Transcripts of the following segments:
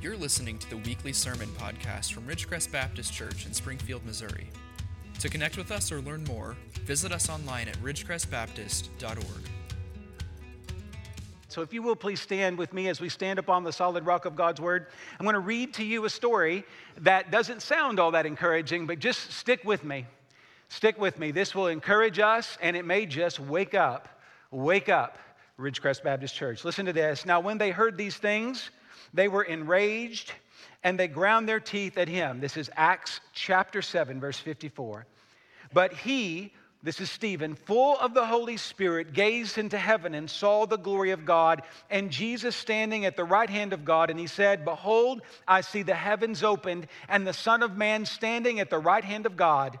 You're listening to the weekly sermon podcast from Ridgecrest Baptist Church in Springfield, Missouri. To connect with us or learn more, visit us online at ridgecrestbaptist.org. So, if you will please stand with me as we stand upon the solid rock of God's word, I'm going to read to you a story that doesn't sound all that encouraging, but just stick with me. Stick with me. This will encourage us and it may just wake up. Wake up, Ridgecrest Baptist Church. Listen to this. Now, when they heard these things, they were enraged and they ground their teeth at him. This is Acts chapter 7, verse 54. But he, this is Stephen, full of the Holy Spirit, gazed into heaven and saw the glory of God and Jesus standing at the right hand of God. And he said, Behold, I see the heavens opened and the Son of Man standing at the right hand of God.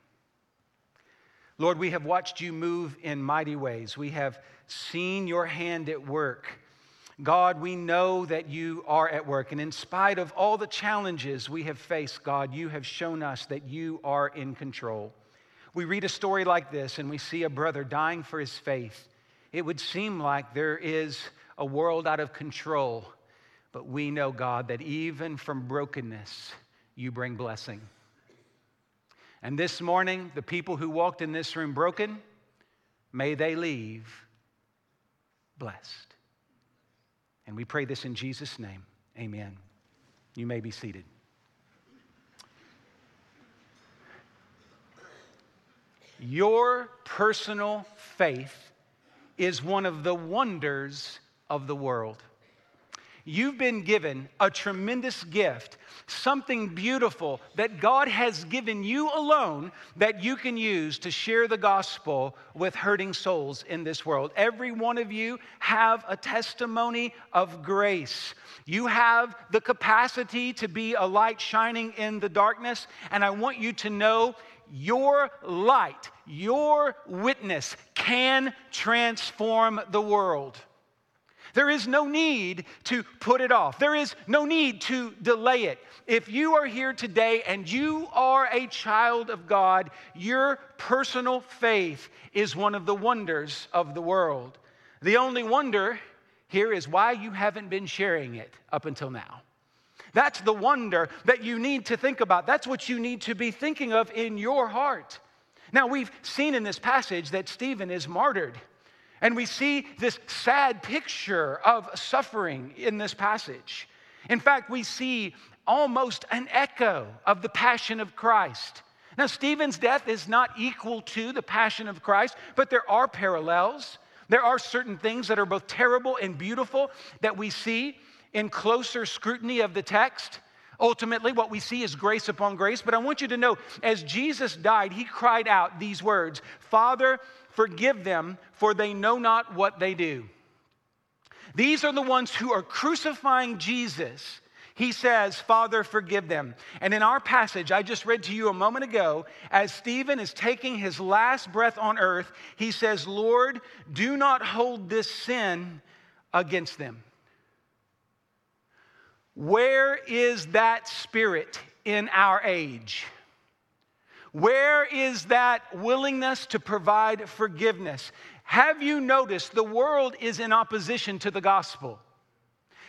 Lord, we have watched you move in mighty ways. We have seen your hand at work. God, we know that you are at work. And in spite of all the challenges we have faced, God, you have shown us that you are in control. We read a story like this and we see a brother dying for his faith. It would seem like there is a world out of control, but we know, God, that even from brokenness, you bring blessing. And this morning, the people who walked in this room broken, may they leave blessed. And we pray this in Jesus' name. Amen. You may be seated. Your personal faith is one of the wonders of the world. You've been given a tremendous gift, something beautiful that God has given you alone that you can use to share the gospel with hurting souls in this world. Every one of you have a testimony of grace. You have the capacity to be a light shining in the darkness, and I want you to know your light, your witness can transform the world. There is no need to put it off. There is no need to delay it. If you are here today and you are a child of God, your personal faith is one of the wonders of the world. The only wonder here is why you haven't been sharing it up until now. That's the wonder that you need to think about. That's what you need to be thinking of in your heart. Now, we've seen in this passage that Stephen is martyred. And we see this sad picture of suffering in this passage. In fact, we see almost an echo of the passion of Christ. Now, Stephen's death is not equal to the passion of Christ, but there are parallels. There are certain things that are both terrible and beautiful that we see in closer scrutiny of the text. Ultimately, what we see is grace upon grace. But I want you to know, as Jesus died, he cried out these words Father, Forgive them, for they know not what they do. These are the ones who are crucifying Jesus. He says, Father, forgive them. And in our passage, I just read to you a moment ago, as Stephen is taking his last breath on earth, he says, Lord, do not hold this sin against them. Where is that spirit in our age? Where is that willingness to provide forgiveness? Have you noticed the world is in opposition to the gospel?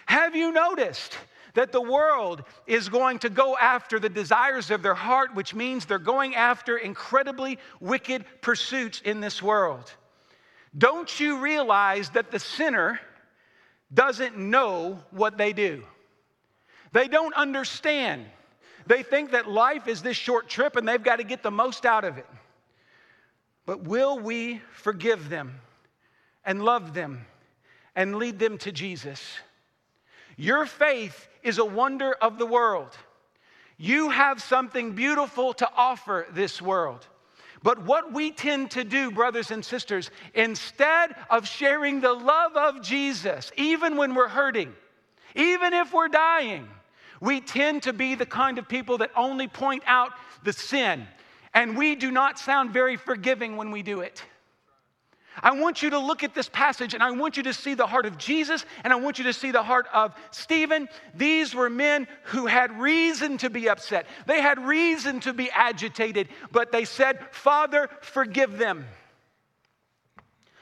Have you noticed that the world is going to go after the desires of their heart, which means they're going after incredibly wicked pursuits in this world? Don't you realize that the sinner doesn't know what they do? They don't understand They think that life is this short trip and they've got to get the most out of it. But will we forgive them and love them and lead them to Jesus? Your faith is a wonder of the world. You have something beautiful to offer this world. But what we tend to do, brothers and sisters, instead of sharing the love of Jesus, even when we're hurting, even if we're dying, we tend to be the kind of people that only point out the sin. And we do not sound very forgiving when we do it. I want you to look at this passage and I want you to see the heart of Jesus and I want you to see the heart of Stephen. These were men who had reason to be upset, they had reason to be agitated, but they said, Father, forgive them.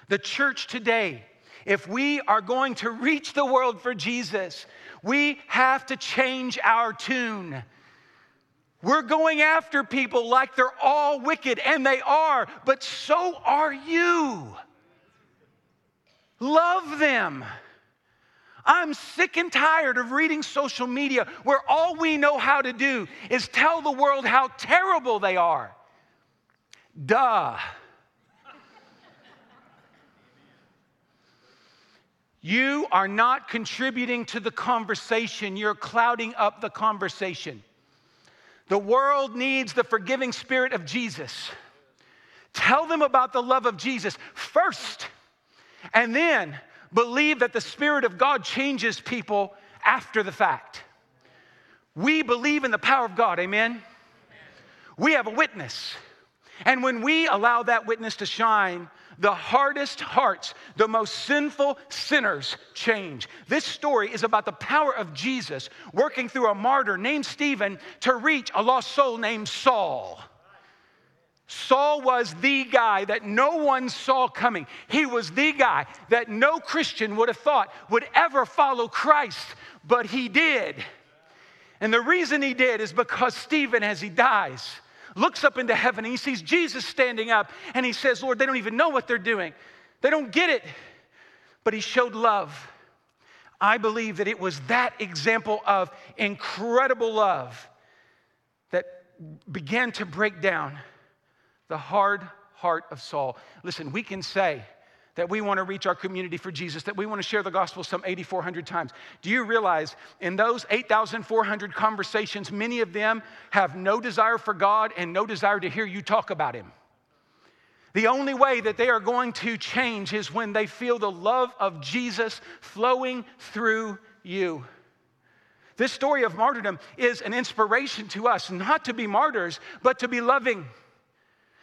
The church today, if we are going to reach the world for Jesus, we have to change our tune. We're going after people like they're all wicked, and they are, but so are you. Love them. I'm sick and tired of reading social media where all we know how to do is tell the world how terrible they are. Duh. You are not contributing to the conversation, you're clouding up the conversation. The world needs the forgiving spirit of Jesus. Tell them about the love of Jesus first, and then believe that the Spirit of God changes people after the fact. We believe in the power of God, amen? We have a witness. And when we allow that witness to shine, the hardest hearts, the most sinful sinners change. This story is about the power of Jesus working through a martyr named Stephen to reach a lost soul named Saul. Saul was the guy that no one saw coming. He was the guy that no Christian would have thought would ever follow Christ, but he did. And the reason he did is because Stephen, as he dies, looks up into heaven and he sees Jesus standing up and he says, Lord, they don't even know what they're doing. They don't get it. But he showed love. I believe that it was that example of incredible love that began to break down the hard heart of Saul. Listen, we can say, that we want to reach our community for Jesus, that we want to share the gospel some 8,400 times. Do you realize in those 8,400 conversations, many of them have no desire for God and no desire to hear you talk about Him? The only way that they are going to change is when they feel the love of Jesus flowing through you. This story of martyrdom is an inspiration to us not to be martyrs, but to be loving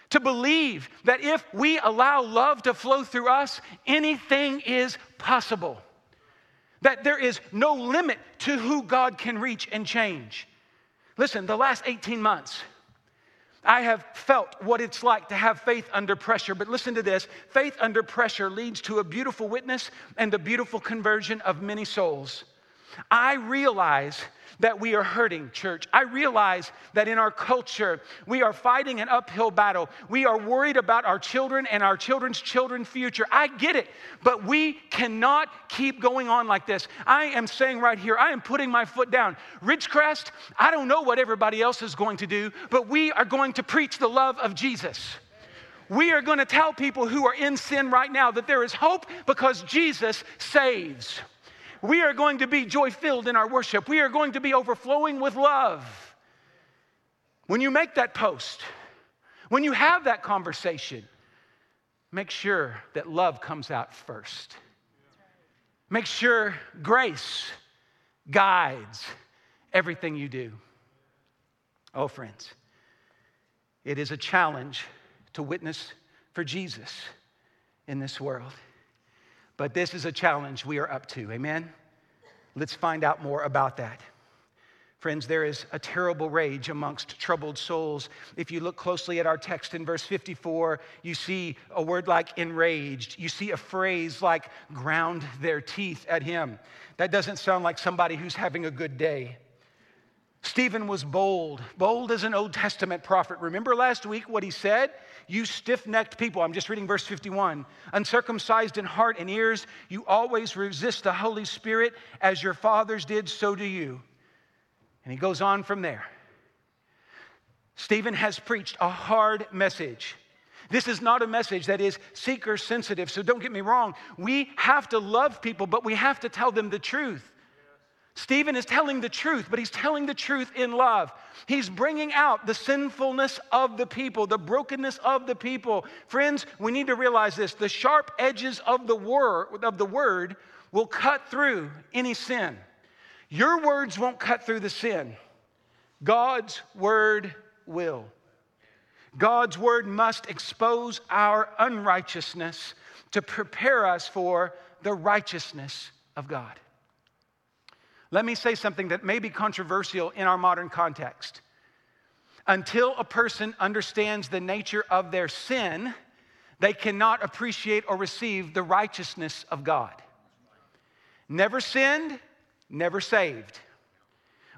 to believe that if we allow love to flow through us, anything is possible. That there is no limit to who God can reach and change. Listen, the last 18 months, I have felt what it's like to have faith under pressure. But listen to this faith under pressure leads to a beautiful witness and the beautiful conversion of many souls. I realize that we are hurting, church. I realize that in our culture, we are fighting an uphill battle. We are worried about our children and our children's children's future. I get it, but we cannot keep going on like this. I am saying right here, I am putting my foot down. Ridgecrest, I don't know what everybody else is going to do, but we are going to preach the love of Jesus. We are going to tell people who are in sin right now that there is hope because Jesus saves. We are going to be joy filled in our worship. We are going to be overflowing with love. When you make that post, when you have that conversation, make sure that love comes out first. Make sure grace guides everything you do. Oh, friends, it is a challenge to witness for Jesus in this world. But this is a challenge we are up to. Amen? Let's find out more about that. Friends, there is a terrible rage amongst troubled souls. If you look closely at our text in verse 54, you see a word like enraged. You see a phrase like ground their teeth at him. That doesn't sound like somebody who's having a good day. Stephen was bold, bold as an Old Testament prophet. Remember last week what he said? You stiff necked people, I'm just reading verse 51, uncircumcised in heart and ears, you always resist the Holy Spirit as your fathers did, so do you. And he goes on from there. Stephen has preached a hard message. This is not a message that is seeker sensitive, so don't get me wrong. We have to love people, but we have to tell them the truth. Stephen is telling the truth, but he's telling the truth in love. He's bringing out the sinfulness of the people, the brokenness of the people. Friends, we need to realize this the sharp edges of the, word, of the word will cut through any sin. Your words won't cut through the sin, God's word will. God's word must expose our unrighteousness to prepare us for the righteousness of God. Let me say something that may be controversial in our modern context. Until a person understands the nature of their sin, they cannot appreciate or receive the righteousness of God. Never sinned, never saved.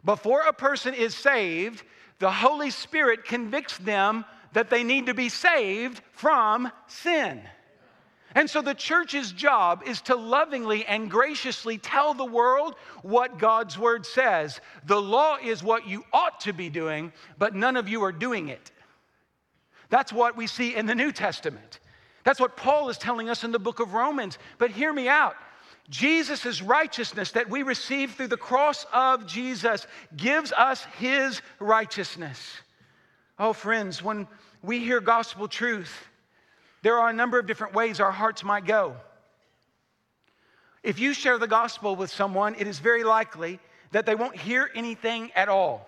Before a person is saved, the Holy Spirit convicts them that they need to be saved from sin. And so the church's job is to lovingly and graciously tell the world what God's word says. The law is what you ought to be doing, but none of you are doing it. That's what we see in the New Testament. That's what Paul is telling us in the book of Romans. But hear me out. Jesus' righteousness that we receive through the cross of Jesus gives us his righteousness. Oh, friends, when we hear gospel truth, there are a number of different ways our hearts might go. If you share the gospel with someone, it is very likely that they won't hear anything at all.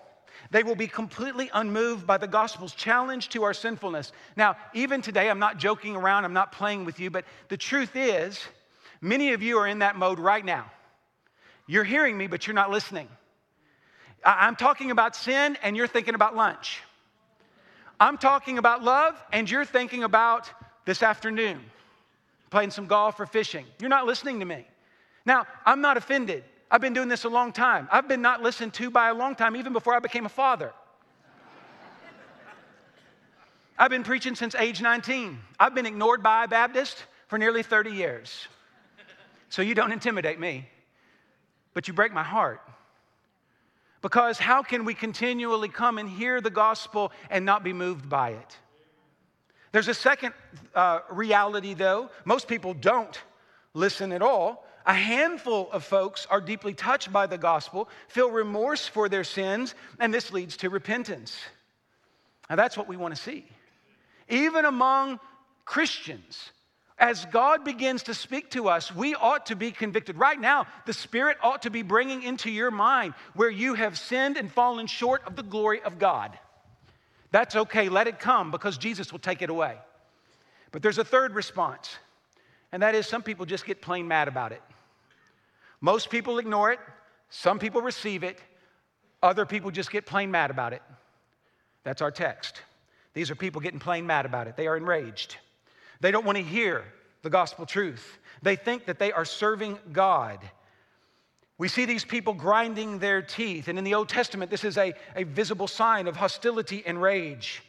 They will be completely unmoved by the gospel's challenge to our sinfulness. Now, even today, I'm not joking around, I'm not playing with you, but the truth is, many of you are in that mode right now. You're hearing me, but you're not listening. I'm talking about sin, and you're thinking about lunch. I'm talking about love, and you're thinking about this afternoon, playing some golf or fishing. You're not listening to me. Now, I'm not offended. I've been doing this a long time. I've been not listened to by a long time, even before I became a father. I've been preaching since age 19. I've been ignored by a Baptist for nearly 30 years. So you don't intimidate me, but you break my heart. Because how can we continually come and hear the gospel and not be moved by it? There's a second uh, reality, though. Most people don't listen at all. A handful of folks are deeply touched by the gospel, feel remorse for their sins, and this leads to repentance. Now, that's what we want to see. Even among Christians, as God begins to speak to us, we ought to be convicted. Right now, the Spirit ought to be bringing into your mind where you have sinned and fallen short of the glory of God. That's okay, let it come because Jesus will take it away. But there's a third response, and that is some people just get plain mad about it. Most people ignore it, some people receive it, other people just get plain mad about it. That's our text. These are people getting plain mad about it. They are enraged. They don't want to hear the gospel truth. They think that they are serving God. We see these people grinding their teeth, and in the Old Testament, this is a, a visible sign of hostility and rage.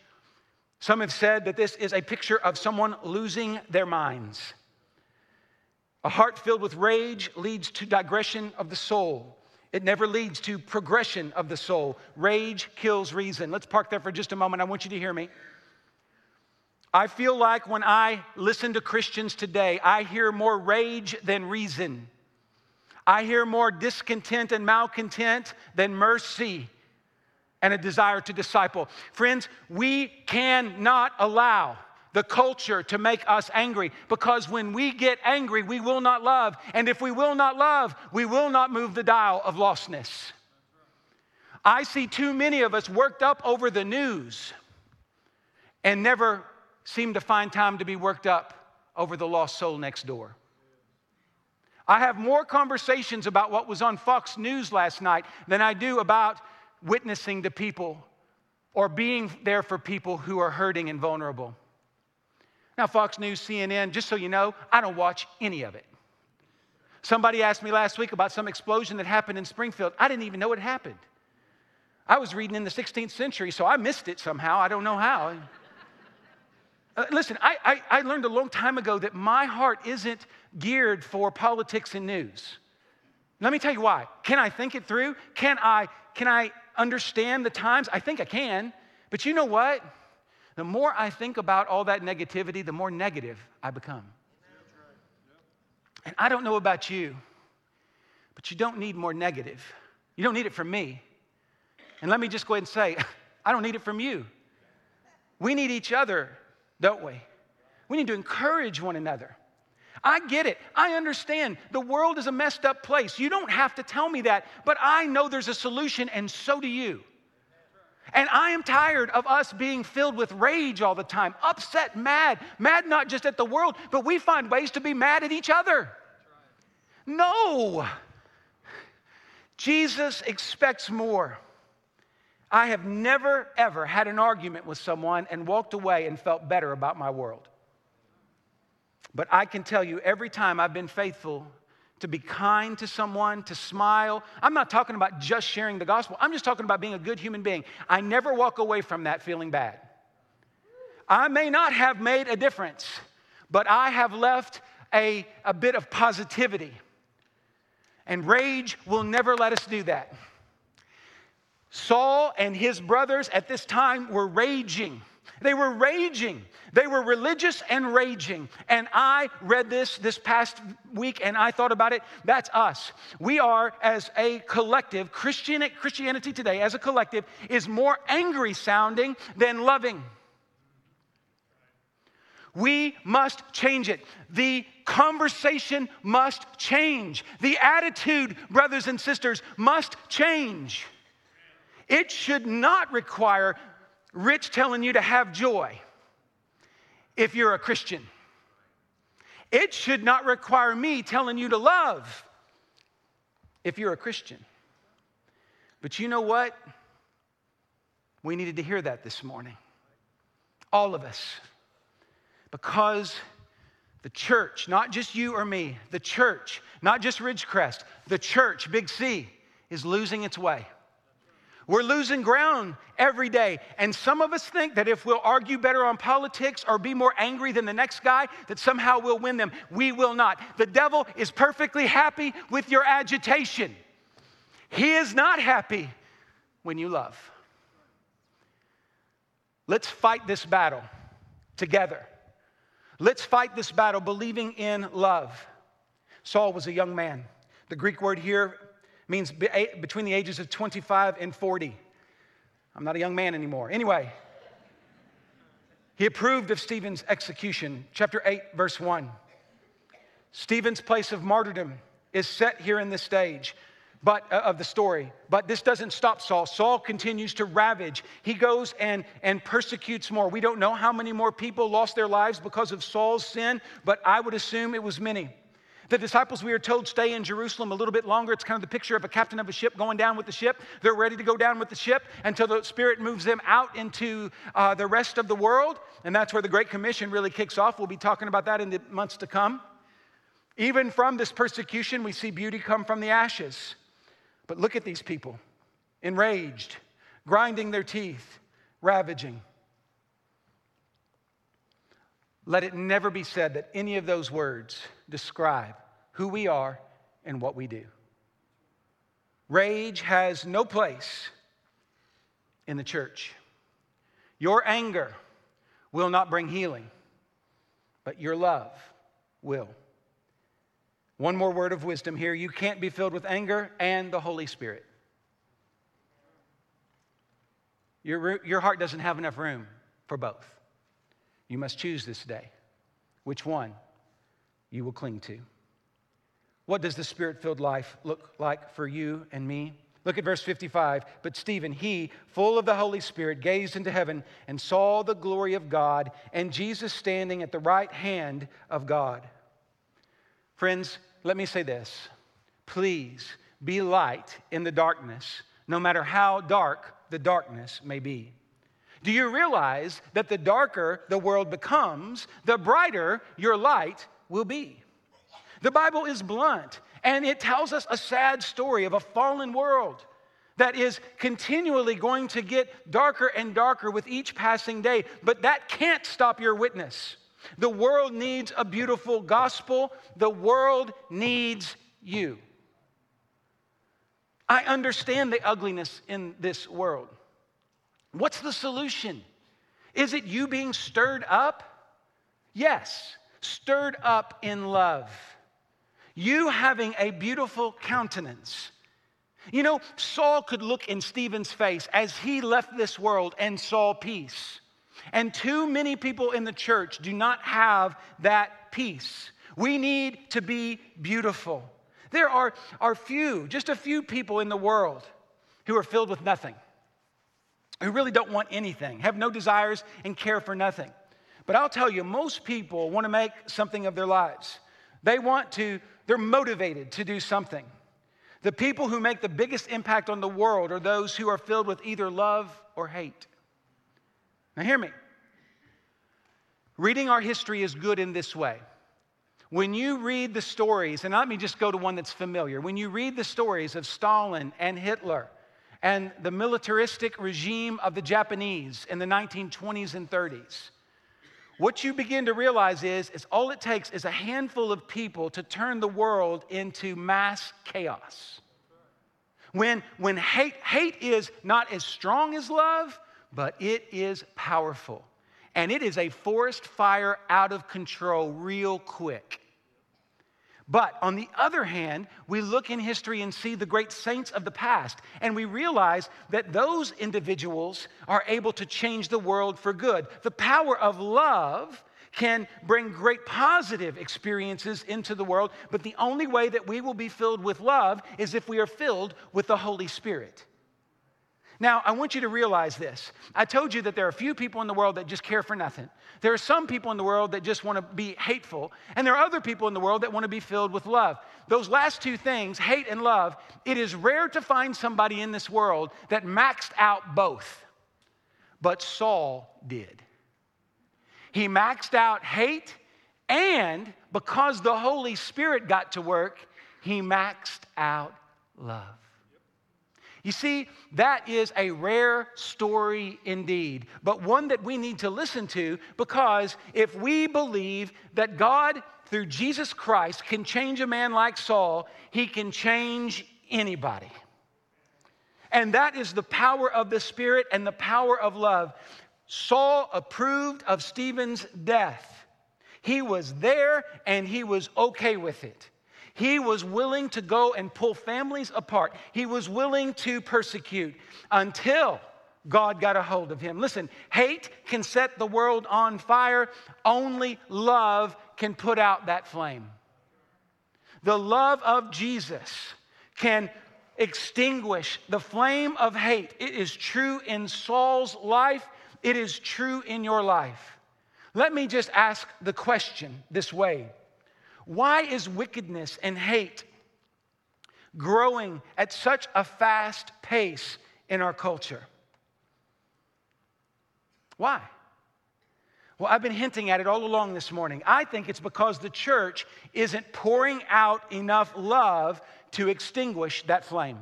Some have said that this is a picture of someone losing their minds. A heart filled with rage leads to digression of the soul. It never leads to progression of the soul. Rage kills reason. Let's park there for just a moment. I want you to hear me. I feel like when I listen to Christians today, I hear more rage than reason. I hear more discontent and malcontent than mercy and a desire to disciple. Friends, we cannot allow the culture to make us angry because when we get angry, we will not love. And if we will not love, we will not move the dial of lostness. I see too many of us worked up over the news and never seem to find time to be worked up over the lost soul next door. I have more conversations about what was on Fox News last night than I do about witnessing to people or being there for people who are hurting and vulnerable. Now, Fox News, CNN, just so you know, I don't watch any of it. Somebody asked me last week about some explosion that happened in Springfield. I didn't even know it happened. I was reading in the 16th century, so I missed it somehow. I don't know how. Uh, listen, I, I, I learned a long time ago that my heart isn't geared for politics and news. Let me tell you why. Can I think it through? Can I, can I understand the times? I think I can. But you know what? The more I think about all that negativity, the more negative I become. And I don't know about you, but you don't need more negative. You don't need it from me. And let me just go ahead and say, I don't need it from you. We need each other, don't we? We need to encourage one another. I get it. I understand. The world is a messed up place. You don't have to tell me that, but I know there's a solution, and so do you. And I am tired of us being filled with rage all the time, upset, mad, mad not just at the world, but we find ways to be mad at each other. No. Jesus expects more. I have never, ever had an argument with someone and walked away and felt better about my world. But I can tell you, every time I've been faithful to be kind to someone, to smile. I'm not talking about just sharing the gospel, I'm just talking about being a good human being. I never walk away from that feeling bad. I may not have made a difference, but I have left a, a bit of positivity. And rage will never let us do that. Saul and his brothers at this time were raging. They were raging. They were religious and raging. And I read this this past week and I thought about it. That's us. We are, as a collective, Christian, Christianity today, as a collective, is more angry sounding than loving. We must change it. The conversation must change. The attitude, brothers and sisters, must change. It should not require Rich telling you to have joy if you're a Christian. It should not require me telling you to love if you're a Christian. But you know what? We needed to hear that this morning. All of us. Because the church, not just you or me, the church, not just Ridgecrest, the church, Big C, is losing its way. We're losing ground every day. And some of us think that if we'll argue better on politics or be more angry than the next guy, that somehow we'll win them. We will not. The devil is perfectly happy with your agitation, he is not happy when you love. Let's fight this battle together. Let's fight this battle believing in love. Saul was a young man. The Greek word here means between the ages of 25 and 40. I'm not a young man anymore. Anyway, he approved of Stephen's execution. Chapter 8, verse 1. Stephen's place of martyrdom is set here in this stage but uh, of the story but this doesn't stop saul saul continues to ravage he goes and and persecutes more we don't know how many more people lost their lives because of saul's sin but i would assume it was many the disciples, we are told, stay in Jerusalem a little bit longer. It's kind of the picture of a captain of a ship going down with the ship. They're ready to go down with the ship until the Spirit moves them out into uh, the rest of the world. And that's where the Great Commission really kicks off. We'll be talking about that in the months to come. Even from this persecution, we see beauty come from the ashes. But look at these people enraged, grinding their teeth, ravaging. Let it never be said that any of those words describe who we are and what we do. Rage has no place in the church. Your anger will not bring healing, but your love will. One more word of wisdom here you can't be filled with anger and the Holy Spirit. Your, your heart doesn't have enough room for both. You must choose this day which one you will cling to. What does the spirit filled life look like for you and me? Look at verse 55. But Stephen, he, full of the Holy Spirit, gazed into heaven and saw the glory of God and Jesus standing at the right hand of God. Friends, let me say this. Please be light in the darkness, no matter how dark the darkness may be. Do you realize that the darker the world becomes, the brighter your light will be? The Bible is blunt, and it tells us a sad story of a fallen world that is continually going to get darker and darker with each passing day. But that can't stop your witness. The world needs a beautiful gospel, the world needs you. I understand the ugliness in this world. What's the solution? Is it you being stirred up? Yes, stirred up in love. You having a beautiful countenance. You know, Saul could look in Stephen's face as he left this world and saw peace. And too many people in the church do not have that peace. We need to be beautiful. There are, are few, just a few people in the world who are filled with nothing, who really don't want anything, have no desires, and care for nothing. But I'll tell you, most people want to make something of their lives. They want to, they're motivated to do something. The people who make the biggest impact on the world are those who are filled with either love or hate. Now, hear me. Reading our history is good in this way. When you read the stories, and let me just go to one that's familiar. When you read the stories of Stalin and Hitler and the militaristic regime of the Japanese in the 1920s and 30s, what you begin to realize is, is all it takes is a handful of people to turn the world into mass chaos. When, when hate, hate is not as strong as love, but it is powerful. And it is a forest fire out of control real quick. But on the other hand, we look in history and see the great saints of the past, and we realize that those individuals are able to change the world for good. The power of love can bring great positive experiences into the world, but the only way that we will be filled with love is if we are filled with the Holy Spirit. Now, I want you to realize this. I told you that there are a few people in the world that just care for nothing. There are some people in the world that just want to be hateful, and there are other people in the world that want to be filled with love. Those last two things, hate and love, it is rare to find somebody in this world that maxed out both. But Saul did. He maxed out hate, and because the Holy Spirit got to work, he maxed out love. You see, that is a rare story indeed, but one that we need to listen to because if we believe that God, through Jesus Christ, can change a man like Saul, he can change anybody. And that is the power of the Spirit and the power of love. Saul approved of Stephen's death. He was there and he was okay with it. He was willing to go and pull families apart. He was willing to persecute until God got a hold of him. Listen, hate can set the world on fire, only love can put out that flame. The love of Jesus can extinguish the flame of hate. It is true in Saul's life, it is true in your life. Let me just ask the question this way why is wickedness and hate growing at such a fast pace in our culture? Why? Well, I've been hinting at it all along this morning. I think it's because the church isn't pouring out enough love to extinguish that flame.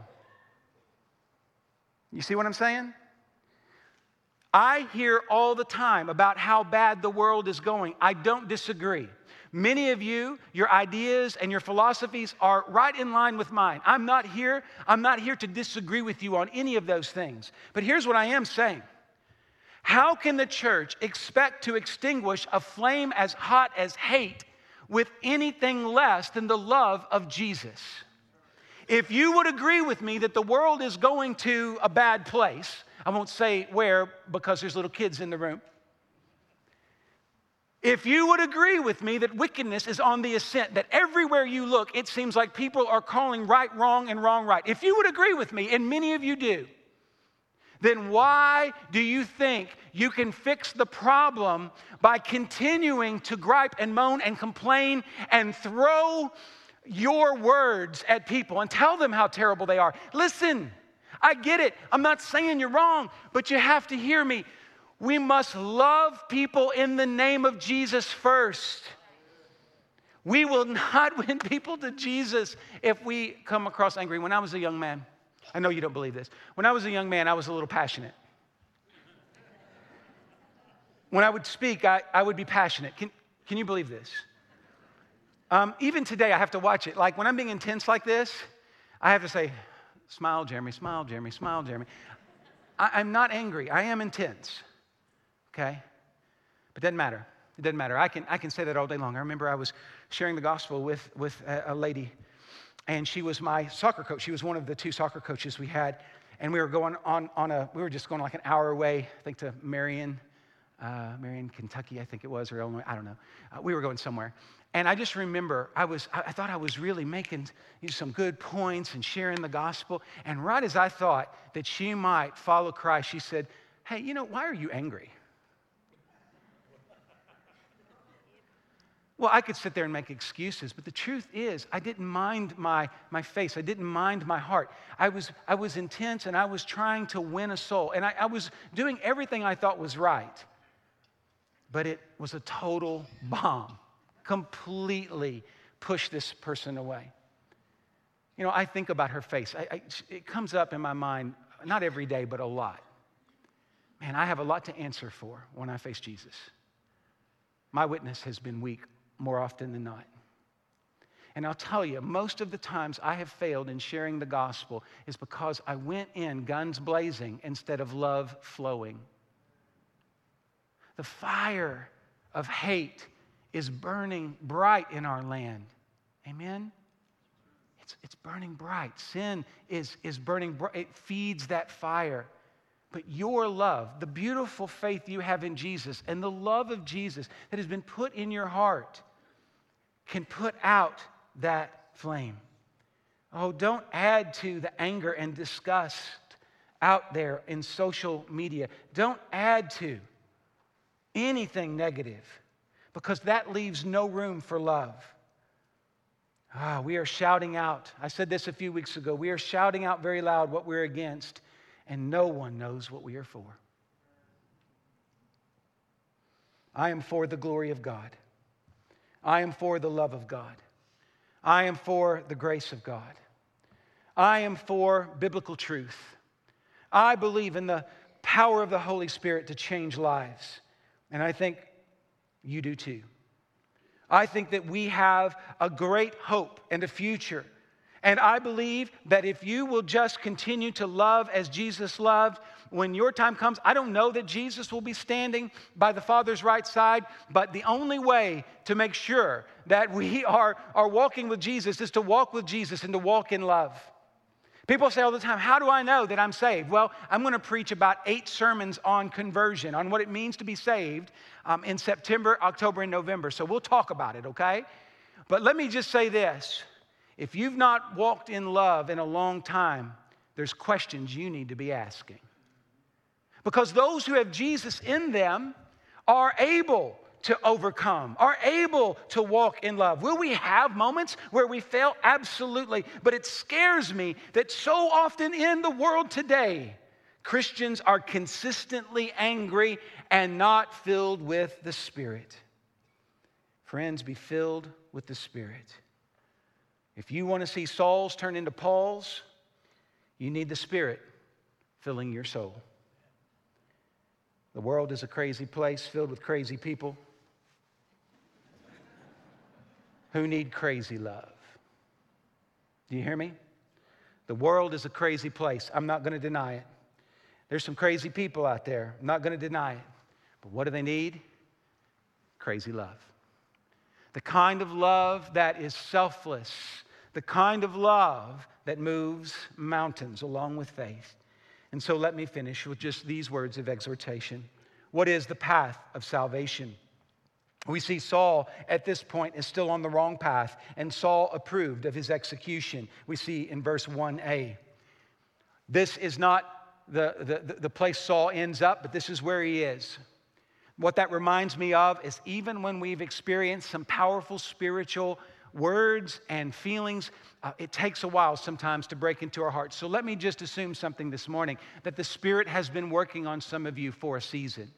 You see what I'm saying? I hear all the time about how bad the world is going. I don't disagree. Many of you, your ideas and your philosophies are right in line with mine. I'm not here, I'm not here to disagree with you on any of those things. But here's what I am saying. How can the church expect to extinguish a flame as hot as hate with anything less than the love of Jesus? If you would agree with me that the world is going to a bad place, I won't say where because there's little kids in the room. If you would agree with me that wickedness is on the ascent, that everywhere you look, it seems like people are calling right wrong and wrong right. If you would agree with me, and many of you do, then why do you think you can fix the problem by continuing to gripe and moan and complain and throw your words at people and tell them how terrible they are? Listen, I get it. I'm not saying you're wrong, but you have to hear me. We must love people in the name of Jesus first. We will not win people to Jesus if we come across angry. When I was a young man, I know you don't believe this. When I was a young man, I was a little passionate. When I would speak, I, I would be passionate. Can, can you believe this? Um, even today, I have to watch it. Like when I'm being intense like this, I have to say, Smile, Jeremy, smile, Jeremy, smile, Jeremy. I, am not angry. I am intense. Okay? But doesn't matter. It doesn't matter. I can, I can say that all day long. I remember I was sharing the gospel with, with a, a lady, and she was my soccer coach. She was one of the two soccer coaches we had. And we were going on, on a, we were just going like an hour away, I think to Marion, uh, Marion, Kentucky, I think it was, or Illinois, I don't know. Uh, we were going somewhere. And I just remember I was, I thought I was really making you know, some good points and sharing the gospel. And right as I thought that she might follow Christ, she said, Hey, you know, why are you angry? Well, I could sit there and make excuses, but the truth is, I didn't mind my, my face. I didn't mind my heart. I was, I was intense and I was trying to win a soul. And I, I was doing everything I thought was right. But it was a total bomb completely push this person away. You know, I think about her face. I, I, it comes up in my mind, not every day, but a lot. Man, I have a lot to answer for when I face Jesus. My witness has been weak more often than not. And I'll tell you, most of the times I have failed in sharing the gospel is because I went in guns blazing instead of love flowing. The fire of hate is burning bright in our land. Amen? It's, it's burning bright. Sin is, is burning bright. It feeds that fire. But your love, the beautiful faith you have in Jesus, and the love of Jesus that has been put in your heart, can put out that flame. Oh, don't add to the anger and disgust out there in social media. Don't add to anything negative because that leaves no room for love. Ah, we are shouting out. I said this a few weeks ago. We are shouting out very loud what we're against, and no one knows what we are for. I am for the glory of God. I am for the love of God. I am for the grace of God. I am for biblical truth. I believe in the power of the Holy Spirit to change lives. And I think you do too. I think that we have a great hope and a future. And I believe that if you will just continue to love as Jesus loved, when your time comes, I don't know that Jesus will be standing by the Father's right side, but the only way to make sure that we are, are walking with Jesus is to walk with Jesus and to walk in love. People say all the time, How do I know that I'm saved? Well, I'm going to preach about eight sermons on conversion, on what it means to be saved um, in September, October, and November. So we'll talk about it, okay? But let me just say this if you've not walked in love in a long time, there's questions you need to be asking. Because those who have Jesus in them are able to overcome, are able to walk in love. Will we have moments where we fail? Absolutely. But it scares me that so often in the world today, Christians are consistently angry and not filled with the Spirit. Friends, be filled with the Spirit. If you want to see Sauls turn into Pauls, you need the Spirit filling your soul. The world is a crazy place filled with crazy people who need crazy love. Do you hear me? The world is a crazy place. I'm not going to deny it. There's some crazy people out there. I'm not going to deny it. But what do they need? Crazy love. The kind of love that is selfless, the kind of love that moves mountains along with faith. And so let me finish with just these words of exhortation. What is the path of salvation? We see Saul at this point is still on the wrong path, and Saul approved of his execution. We see in verse 1a. This is not the, the, the place Saul ends up, but this is where he is. What that reminds me of is even when we've experienced some powerful spiritual words and feelings, uh, it takes a while sometimes to break into our hearts. So let me just assume something this morning that the Spirit has been working on some of you for a season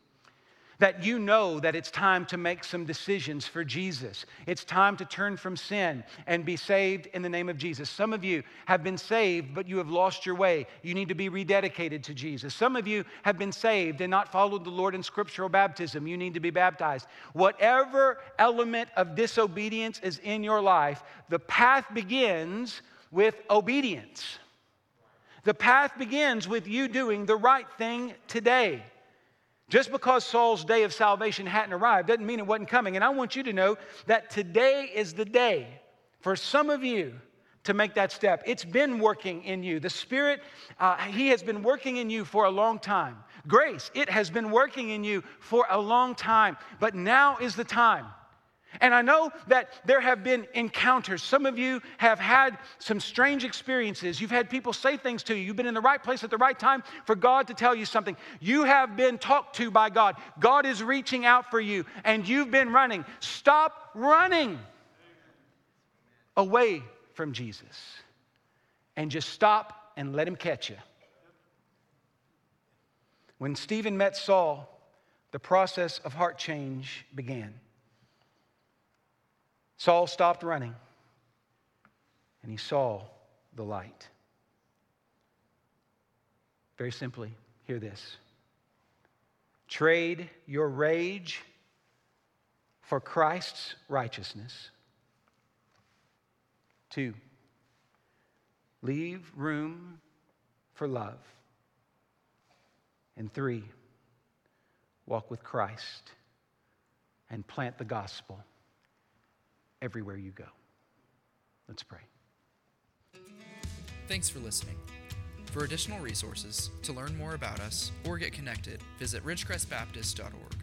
that you know that it's time to make some decisions for Jesus. It's time to turn from sin and be saved in the name of Jesus. Some of you have been saved, but you have lost your way. You need to be rededicated to Jesus. Some of you have been saved and not followed the Lord in scriptural baptism. You need to be baptized. Whatever element of disobedience is in your life, the path begins with obedience. The path begins with you doing the right thing today. Just because Saul's day of salvation hadn't arrived doesn't mean it wasn't coming. And I want you to know that today is the day for some of you to make that step. It's been working in you. The Spirit, uh, He has been working in you for a long time. Grace, it has been working in you for a long time. But now is the time and I know that there have been encounters. Some of you have had some strange experiences. You've had people say things to you. You've been in the right place at the right time for God to tell you something. You have been talked to by God. God is reaching out for you, and you've been running. Stop running away from Jesus and just stop and let Him catch you. When Stephen met Saul, the process of heart change began. Saul stopped running and he saw the light. Very simply, hear this trade your rage for Christ's righteousness. Two, leave room for love. And three, walk with Christ and plant the gospel everywhere you go. Let's pray. Thanks for listening. For additional resources, to learn more about us, or get connected, visit ridgecrestbaptist.org.